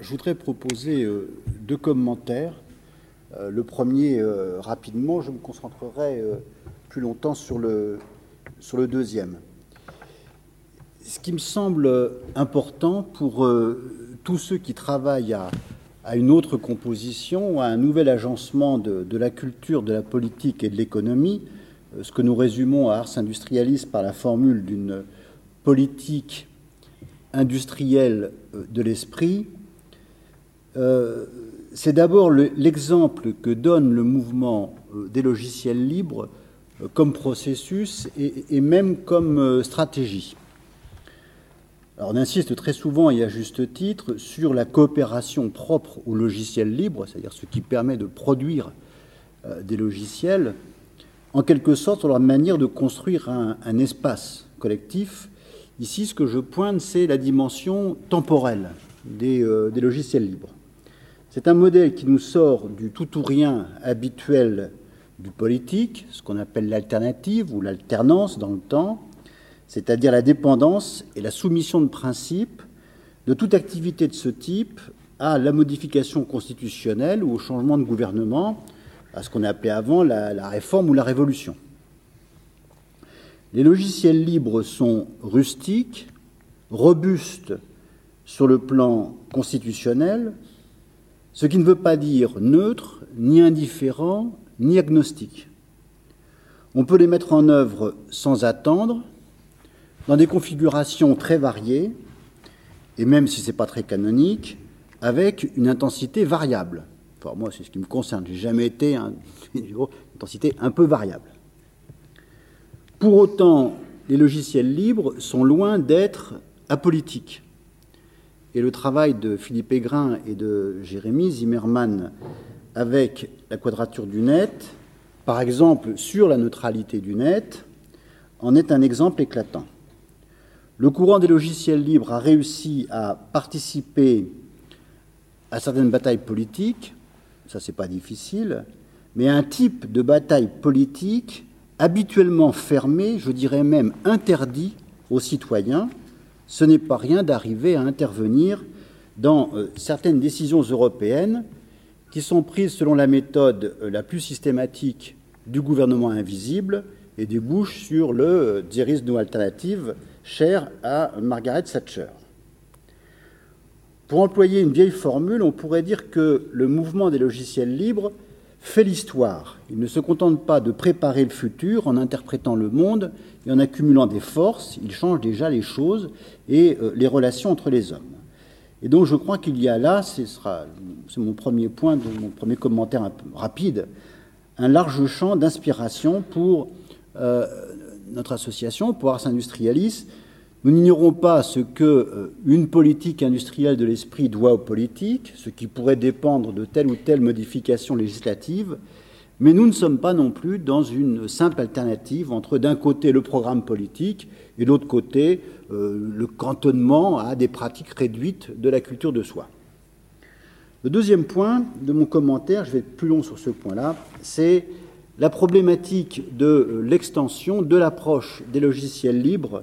Je voudrais proposer euh, deux commentaires. Euh, le premier, euh, rapidement, je me concentrerai plus longtemps sur le, sur le deuxième. Ce qui me semble important pour tous ceux qui travaillent à, à, une autre composition, à un nouvel agencement de, de, la culture, de la politique et de l'économie, ce que nous résumons à Ars Industrialis par la formule d'une politique industrielle de l'esprit, euh, c'est d'abord l'exemple que donne le mouvement euh, des logiciels libres euh, comme processus et, même comme stratégie. Alors on insiste très souvent et à juste titre sur la coopération propre aux logiciels libres, c'est-à-dire ce qui permet de produire des logiciels, en quelque sorte sur leur manière de construire un, espace collectif. Ici, ce que je pointe, c'est la dimension temporelle des logiciels libres. C'est un modèle qui nous sort du tout ou rien habituel du politique, ce qu'on appelle l'alternative ou l'alternance dans le temps, c'est-à-dire la dépendance et la soumission de principe de toute activité de ce type à la modification constitutionnelle ou au changement de gouvernement, à ce qu'on appelait avant la, réforme ou la révolution. Les logiciels libres sont rustiques, robustes sur le plan constitutionnel, ce qui ne veut pas dire neutre, ni indifférent, ni agnostique. On peut les mettre en œuvre sans attendre, dans des configurations très variées, et même si ce n'est pas très canonique, avec une intensité variable. Enfin, moi, c'est ce qui me concerne. J'ai jamais été un, une intensité un peu variable. Pour autant, les logiciels libres sont loin d'être apolitiques et le travail de Philippe Aigrin et de Jérémy Zimmermann avec la quadrature du net, par exemple sur la neutralité du net, en est un exemple éclatant. Le courant des logiciels libres a réussi à participer à certaines batailles politiques, ça c'est pas difficile, mais un type de bataille politique habituellement fermé, je dirais même interdit aux citoyens, ce n'est pas rien d'arriver à intervenir dans euh, certaines décisions européennes qui sont prises selon la méthode euh, la plus systématique du gouvernement invisible et débouchent sur le euh, there is no alternative cher à Margaret Thatcher. Pour employer une vieille formule, on pourrait dire que le mouvement des logiciels libres fait l'histoire. Il ne se contente pas de préparer le futur en interprétant le monde et en accumulant des forces, il change déjà les choses et euh, les relations entre les hommes. Et donc je crois qu'il y a là, c'est mon premier point, mon premier commentaire rapide, un large champ d'inspiration pour euh, notre association, pour Ars Industrialis. Nous n'ignorons pas ce que euh, une politique industrielle de l'esprit doit aux politiques, ce qui pourrait dépendre de telle ou telle modification législative, mais nous ne sommes pas non plus dans une simple alternative entre d'un côté le programme politique et de l'autre côté euh, le cantonnement à des pratiques réduites de la culture de soi. Le deuxième point de mon commentaire, je vais être plus long sur ce point-là, c'est la problématique de euh, l'extension de l'approche des logiciels libres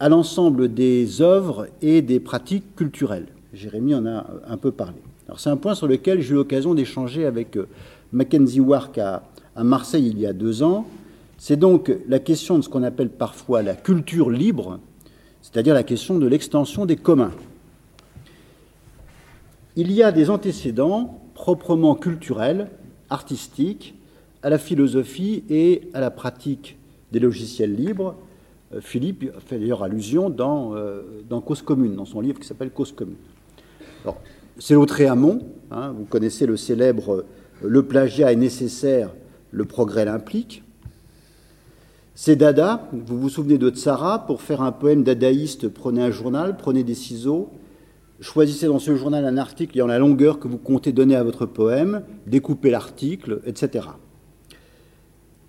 à l'ensemble des œuvres et des pratiques culturelles. Jérémy en a un peu parlé. C'est un point sur lequel j'ai eu l'occasion d'échanger avec euh, Mackenzie Wark à, Marseille il y a deux ans. C'est donc la question de ce qu'on appelle parfois la culture libre, c'est-à-dire la question de l'extension des communs. Il y a des antécédents proprement culturels, artistiques, à la philosophie et à la pratique des logiciels libres, Philippe fait d'ailleurs allusion dans, euh, dans, Cause commune, dans son livre qui s'appelle Cause commune. C'est Lautréamont, hein, vous connaissez le célèbre euh, Le plagiat est nécessaire, le progrès l'implique. C'est Dada, vous vous souvenez de Tsara, pour faire un poème dadaïste, prenez un journal, prenez des ciseaux, choisissez dans ce journal un article ayant la longueur que vous comptez donner à votre poème, découpez l'article, etc.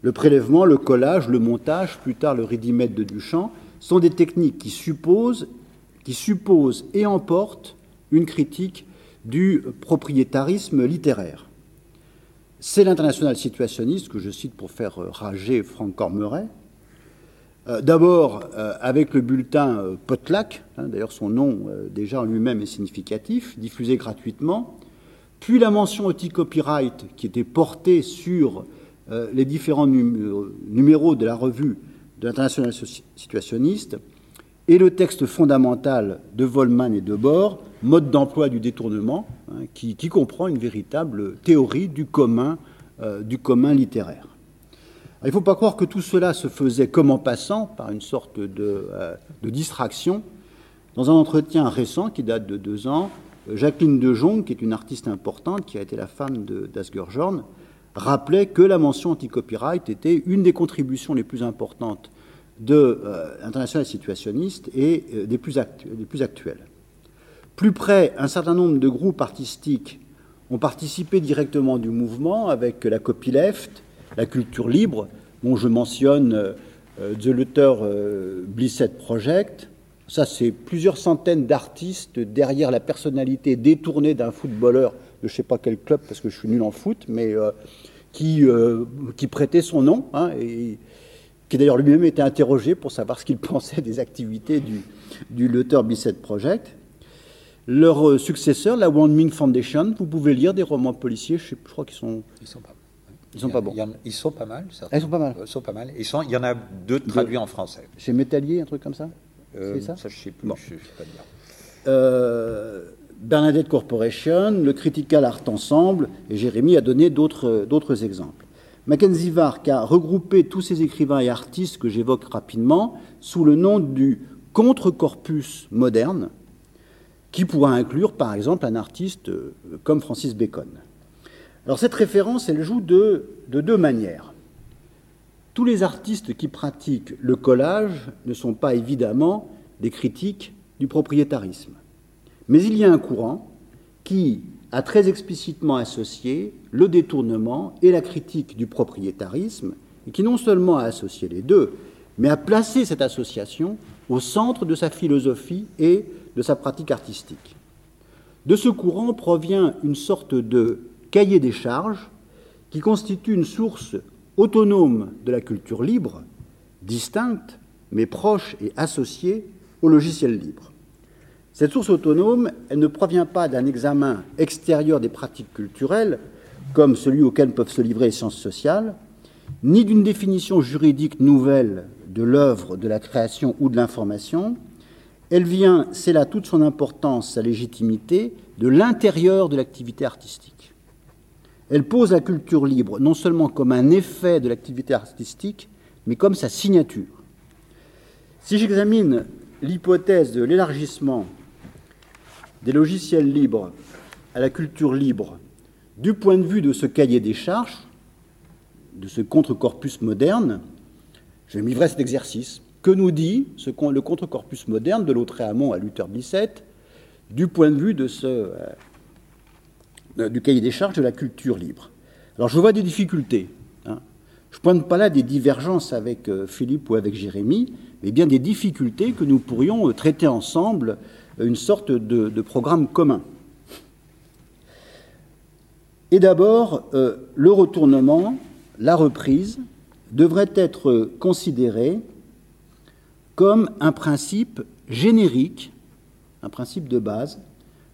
Le prélèvement, le collage, le montage, plus tard le ridimètre de Duchamp, sont des techniques qui supposent, qui supposent et emportent une critique du propriétarisme littéraire. C'est l'international situationniste, que je cite pour faire rager Franck Cormeret, D'abord, avec le bulletin Potlac, hein, d'ailleurs son nom déjà en lui-même est significatif, diffusé gratuitement, puis la mention anti-copyright qui était portée sur les différents numéros de la revue de l'international situationniste, et le texte fondamental de Volman et de Bohr, Mode d'emploi du détournement, hein, qui, comprend une véritable théorie du commun, euh, du commun littéraire. il ne faut pas croire que tout cela se faisait comme en passant, par une sorte de, euh, distraction. Dans un entretien récent qui date de deux ans, Jacqueline de Jong, qui est une artiste importante, qui a été la femme d'Asger-Jorn, rappelait que la mention anti-copyright était une des contributions les plus importantes de euh, situationniste et euh, des, plus des plus actuelles. Plus près, un certain nombre de groupes artistiques ont participé directement du mouvement avec la copyleft, la culture libre, dont je mentionne euh, The Luther euh, Blissett Project. Ça, c'est plusieurs centaines d'artistes derrière la personnalité détournée d'un footballeur de je ne sais pas quel club, parce que je suis nul en foot, mais qui, qui prêtait son nom. Hein, et qui d'ailleurs lui-même été interrogé pour savoir ce qu'il pensait des activités du, du Luther Bissett Project. Leur euh, successeur, la One Ming Foundation, vous pouvez lire des romans policiers, je, crois qu'ils sont... Ils sont pas ils sont pas bons. ils sont pas mal, certains. Ils sont pas mal. Ils sont pas mal. Ils sont, il y en a deux traduits en français. Chez Métallier, un truc comme ça? Euh, C'est ça? Ça, je sais plus. Je, sais pas dire. Euh, Bernadette Corporation, le Critical Art Ensemble, et Jérémy a donné d'autres exemples. Mackenzie Vark a regroupé tous ces écrivains et artistes que j'évoque rapidement sous le nom du contre-corpus moderne, qui pourra inclure par exemple un artiste euh, comme Francis Bacon. Alors cette référence, elle joue de, de deux manières. Tous les artistes qui pratiquent le collage ne sont pas évidemment des critiques du propriétarisme. Mais il y a un courant qui a très explicitement associé le détournement et la critique du propriétarisme, et qui non seulement a associé les deux, mais a placé cette association au centre de sa philosophie et de sa pratique artistique. De ce courant provient une sorte de cahier des charges qui constitue une source autonome de la culture libre, distincte, mais proche et associée au logiciel libre. Cette source autonome, elle ne provient pas d'un examen extérieur des pratiques culturelles, comme celui auquel peuvent se livrer les sciences sociales, ni d'une définition juridique nouvelle de l'œuvre, de la création ou de l'information. Elle vient, c'est là toute son importance, sa légitimité, de l'intérieur de l'activité artistique. Elle pose la culture libre non seulement comme un effet de l'activité artistique, mais comme sa signature. Si j'examine l'hypothèse de l'élargissement des logiciels libres à la culture libre du point de vue de ce cahier des charges, de ce contre-corpus moderne, je livrer cet exercice. Que nous dit ce, le contre-corpus moderne de l'autre Hamon à Luther Bissett du point de vue de ce, euh, du cahier des charges de la culture libre? Alors je vois des difficultés. Je ne pointe pas là des divergences avec euh, Philippe ou avec Jérémie, mais bien des difficultés que nous pourrions euh, traiter ensemble, une sorte de programme commun. Et d'abord, euh, le retournement, la reprise, devrait être considéré comme un principe générique, un principe de base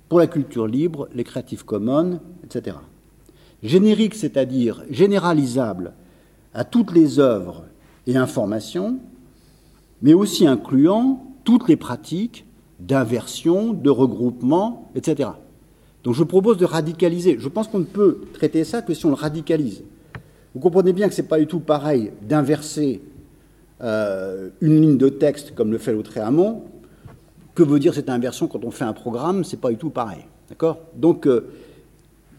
pour la culture libre, les Creative Commons, etc. Générique, c'est-à-dire généralisable à toutes les œuvres et informations, mais aussi incluant toutes les pratiques d'inversion, de regroupement, etc. Donc je propose de radicaliser. Je pense qu'on ne peut traiter ça que si on le radicalise. Vous comprenez bien que ce n'est pas du tout pareil d'inverser euh, une ligne de texte comme le fait Lautréamont. Que veut dire cette inversion quand on fait un programme Ce n'est pas du tout pareil. D'accord? Donc euh,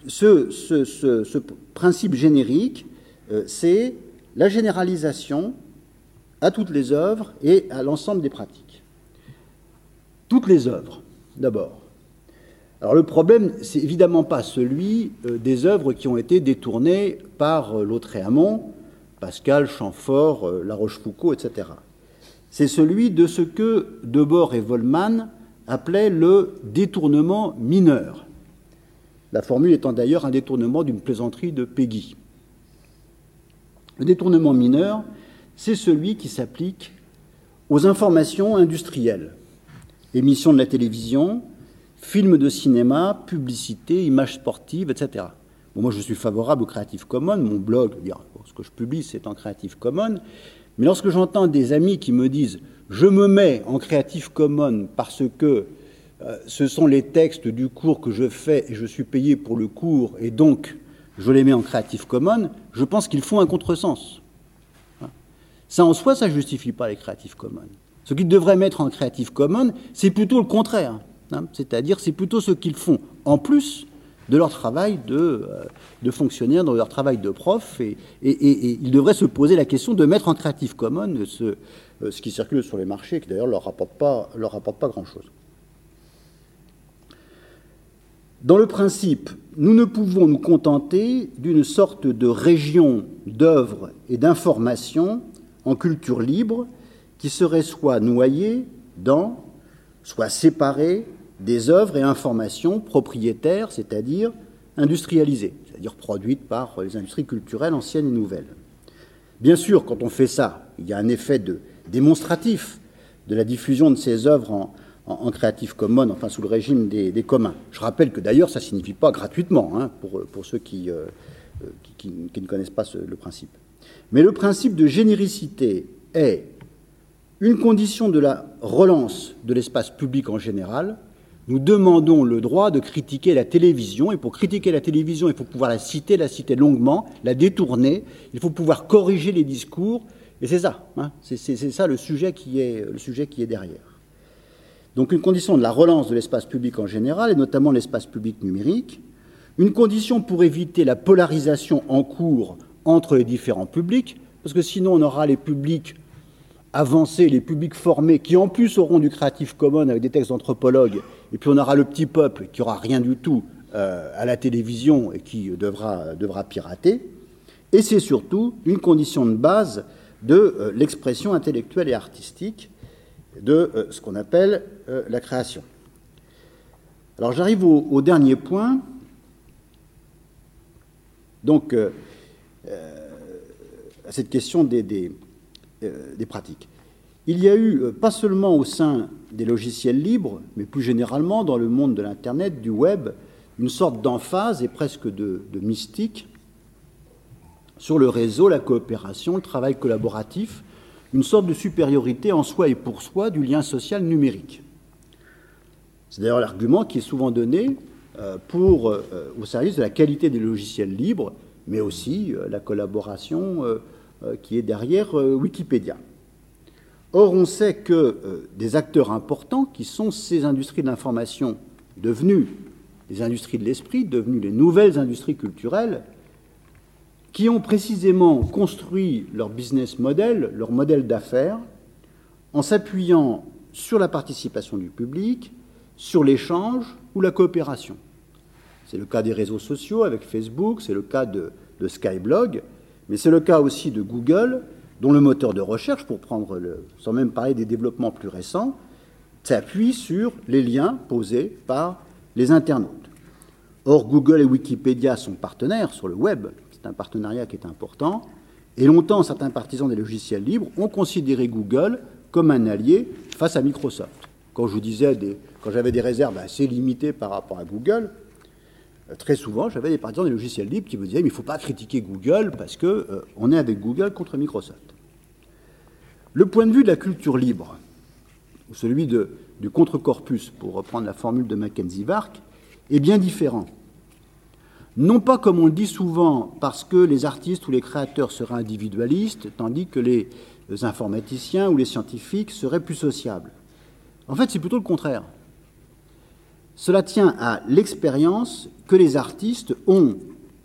ce, principe générique, euh, c'est la généralisation à toutes les œuvres et à l'ensemble des pratiques. Toutes les œuvres, d'abord. Alors le problème, c'est évidemment pas celui euh, des œuvres qui ont été détournées par euh, Lautréamont, Pascal, Chamfort, euh, La Rochefoucauld, etc. C'est celui de ce que Debord et Volman appelaient le détournement mineur. La formule étant d'ailleurs un détournement d'une plaisanterie de Peggy. Le détournement mineur, c'est celui qui s'applique aux informations industrielles, émissions de la télévision, films de cinéma, publicité, images sportives, etc. moi, je suis favorable au Creative Commons. Mon blog, ce que je publie, c'est en Creative Commons. Mais lorsque j'entends des amis qui me disent je me mets en Creative Commons parce que euh, ce sont les textes du cours que je fais et je suis payé pour le cours et donc je les mets en Creative Commons, je pense qu'ils font un contresens. Ça en soi, ça ne justifie pas les Creative Commons. Ce qu'ils devraient mettre en Creative Commons, c'est plutôt le contraire. Hein. C'est-à-dire, c'est plutôt ce qu'ils font en plus de leur travail de, euh, fonctionnaire, de leur travail de prof. Et, ils devraient se poser la question de mettre en Creative Commons ce, euh, qui circule sur les marchés, qui d'ailleurs ne leur leur rapporte pas grand-chose. Dans le principe, nous ne pouvons nous contenter d'une sorte de région d'œuvres et d'informations en culture libre qui serait soit noyée dans, soit séparée des œuvres et informations propriétaires, c'est-à-dire industrialisées, c'est-à-dire produites par les industries culturelles anciennes et nouvelles. Bien sûr, quand on fait ça, il y a un effet démonstratif de la diffusion de ces œuvres en, en, Creative Commons, enfin sous le régime des, communs. Je rappelle que d'ailleurs, ça ne signifie pas gratuitement, hein, pour, ceux qui, euh, qui, ne connaissent pas le principe. Mais le principe de généricité est une condition de la relance de l'espace public en général. Nous demandons le droit de critiquer la télévision, et pour critiquer la télévision, il faut pouvoir la citer, la citer longuement, la détourner, il faut pouvoir corriger les discours, et c'est ça, hein, c'est ça le sujet qui est derrière. Donc une condition de la relance de l'espace public en général, et notamment l'espace public numérique, une condition pour éviter la polarisation en cours entre les différents publics, parce que sinon on aura les publics avancés, les publics formés, qui en plus auront du Creative Commons avec des textes d'anthropologues, et puis on aura le petit peuple qui aura rien du tout euh, à la télévision et qui devra, devra pirater. Et c'est surtout une condition de base de euh, l'expression intellectuelle et artistique de euh, ce qu'on appelle euh, la création. Alors j'arrive au, dernier point, donc euh, à cette question des, pratiques. Il y a eu, pas seulement au sein des logiciels libres, mais plus généralement dans le monde de l'Internet, du web, une sorte d'emphase et presque de mystique sur le réseau, la coopération, le travail collaboratif, une sorte de supériorité en soi et pour soi du lien social numérique. C'est d'ailleurs l'argument qui est souvent donné euh, pour, euh, au service de la qualité des logiciels libres, mais aussi euh, la collaboration qui est derrière Wikipédia. Or, on sait que des acteurs importants, qui sont ces industries de l'information devenues des industries de l'esprit, devenues les nouvelles industries culturelles, qui ont précisément construit leur business model, leur modèle d'affaires, en s'appuyant sur la participation du public, sur l'échange ou la coopération. C'est le cas des réseaux sociaux avec Facebook, c'est le cas de, Skyblog, mais c'est le cas aussi de Google, dont le moteur de recherche, pour prendre sans même parler des développements plus récents, s'appuie sur les liens posés par les internautes. Or, Google et Wikipédia sont partenaires sur le web, un partenariat qui est important. Et longtemps, certains partisans des logiciels libres ont considéré Google comme un allié face à Microsoft. Quand je vous disais, des, quand j'avais des réserves assez limitées par rapport à Google, euh, très souvent, j'avais des partisans des logiciels libres qui me disaient, mais il ne faut pas critiquer Google parce qu'on euh, est avec Google contre Microsoft. Le point de vue de la culture libre, ou celui du contre-corpus, pour reprendre la formule de Mackenzie Wark, est bien différent non pas comme on le dit souvent parce que les artistes ou les créateurs seraient individualistes, tandis que les informaticiens ou les scientifiques seraient plus sociables. En fait, c'est plutôt le contraire. Cela tient à l'expérience que les artistes ont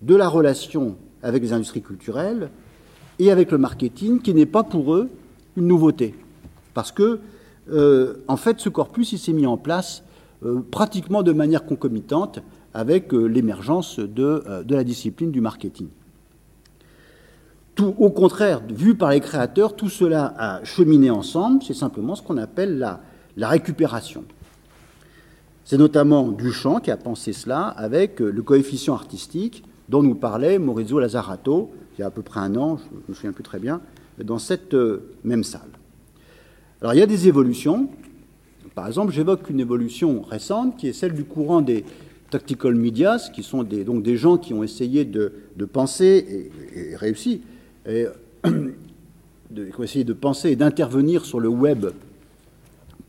de la relation avec les industries culturelles et avec le marketing, qui n'est pas pour eux une nouveauté. Parce que, euh, en fait, ce corpus, il s'est mis en place euh, pratiquement de manière concomitante avec euh, l'émergence euh, de, la discipline du marketing. Tout, au contraire, vu par les créateurs, tout cela a cheminé ensemble, c'est simplement ce qu'on appelle la, la récupération. C'est notamment Duchamp qui a pensé cela avec euh, le coefficient artistique dont nous parlait Maurizio Lazzarato il y a à peu près un an, je ne me souviens plus très bien, dans cette même salle. Alors il y a des évolutions. Par exemple, j'évoque une évolution récente qui est celle du courant des tactical medias, qui sont des, donc des gens qui ont essayé de, penser et, réussi, de, qui ont essayé de penser et d'intervenir sur le web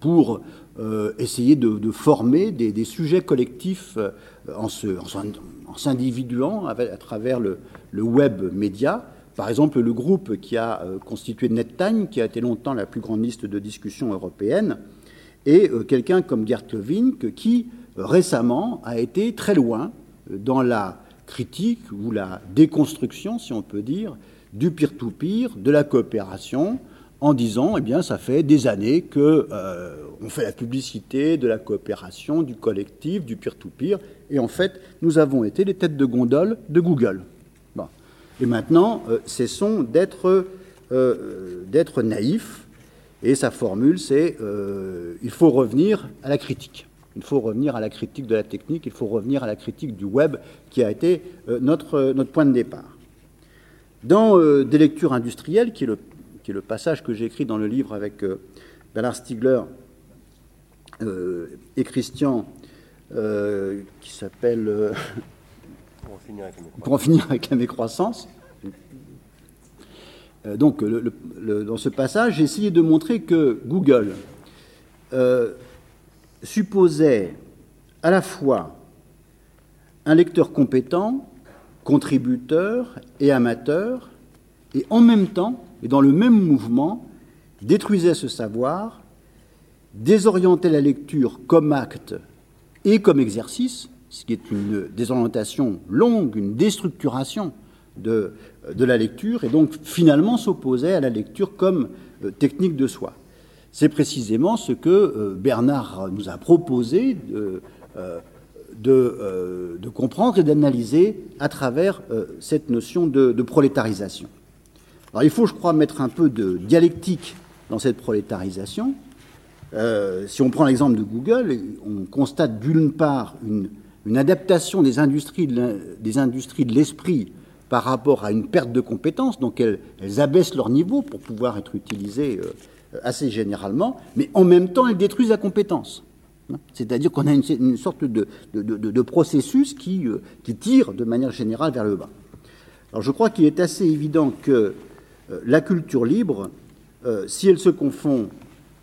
pour euh, essayer de, former des, sujets collectifs euh, en, s'individuant à travers le, web média. Par exemple, le groupe qui a euh, constitué NetTime, qui a été longtemps la plus grande liste de discussion européenne, et quelqu'un comme Gert Levink, qui récemment a été très loin dans la critique ou la déconstruction, si on peut dire, du peer-to-peer, -peer, de la coopération, en disant, eh bien, ça fait des années que euh, on fait la publicité de la coopération, du collectif, du peer-to-peer, et en fait, nous avons été les têtes de gondole de Google. Et maintenant, euh, cessons euh, d'être naïfs, et sa formule, c'est il faut revenir à la critique. Il faut revenir à la critique de la technique, il faut revenir à la critique du web, qui a été notre, notre point de départ. Dans des lectures industrielles, qui est le qui est le passage que j'ai écrit dans le livre avec euh, Bernard Stiegler euh, et Christian, euh, qui s'appelle Pour en finir avec la mécroissance. donc, dans ce passage, j'ai essayé de montrer que Google supposait à la fois un lecteur compétent, contributeur et amateur, et en même temps et dans le même mouvement, détruisait ce savoir, désorientait la lecture comme acte et comme exercice, ce qui est une désorientation longue, une déstructuration de, la lecture, et donc finalement s'opposait à la lecture comme euh, technique de soi. C'est précisément ce que euh, Bernard nous a proposé de, euh, de, comprendre et d'analyser à travers cette notion de, prolétarisation. Alors il faut, je crois, mettre un peu de dialectique dans cette prolétarisation. Euh, si on prend l'exemple de Google, on constate d'une part une, adaptation des industries de l'esprit par rapport à une perte de compétences, donc elles, abaissent leur niveau pour pouvoir être utilisées euh, assez généralement, mais en même temps elles détruisent la compétence. C'est-à-dire qu'on a une, sorte de, processus qui, euh, qui, tire de manière générale vers le bas. Alors je crois qu'il est assez évident que euh, la culture libre, euh, si elle se confond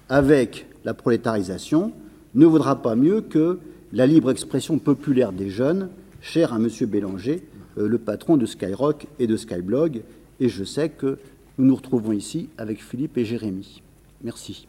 avec la prolétarisation, ne vaudra pas mieux que la libre expression populaire des jeunes, chère à M. Bélanger, euh, le patron de Skyrock et de Skyblog. Et je sais que nous nous retrouvons ici avec Philippe et Jérémy. Merci.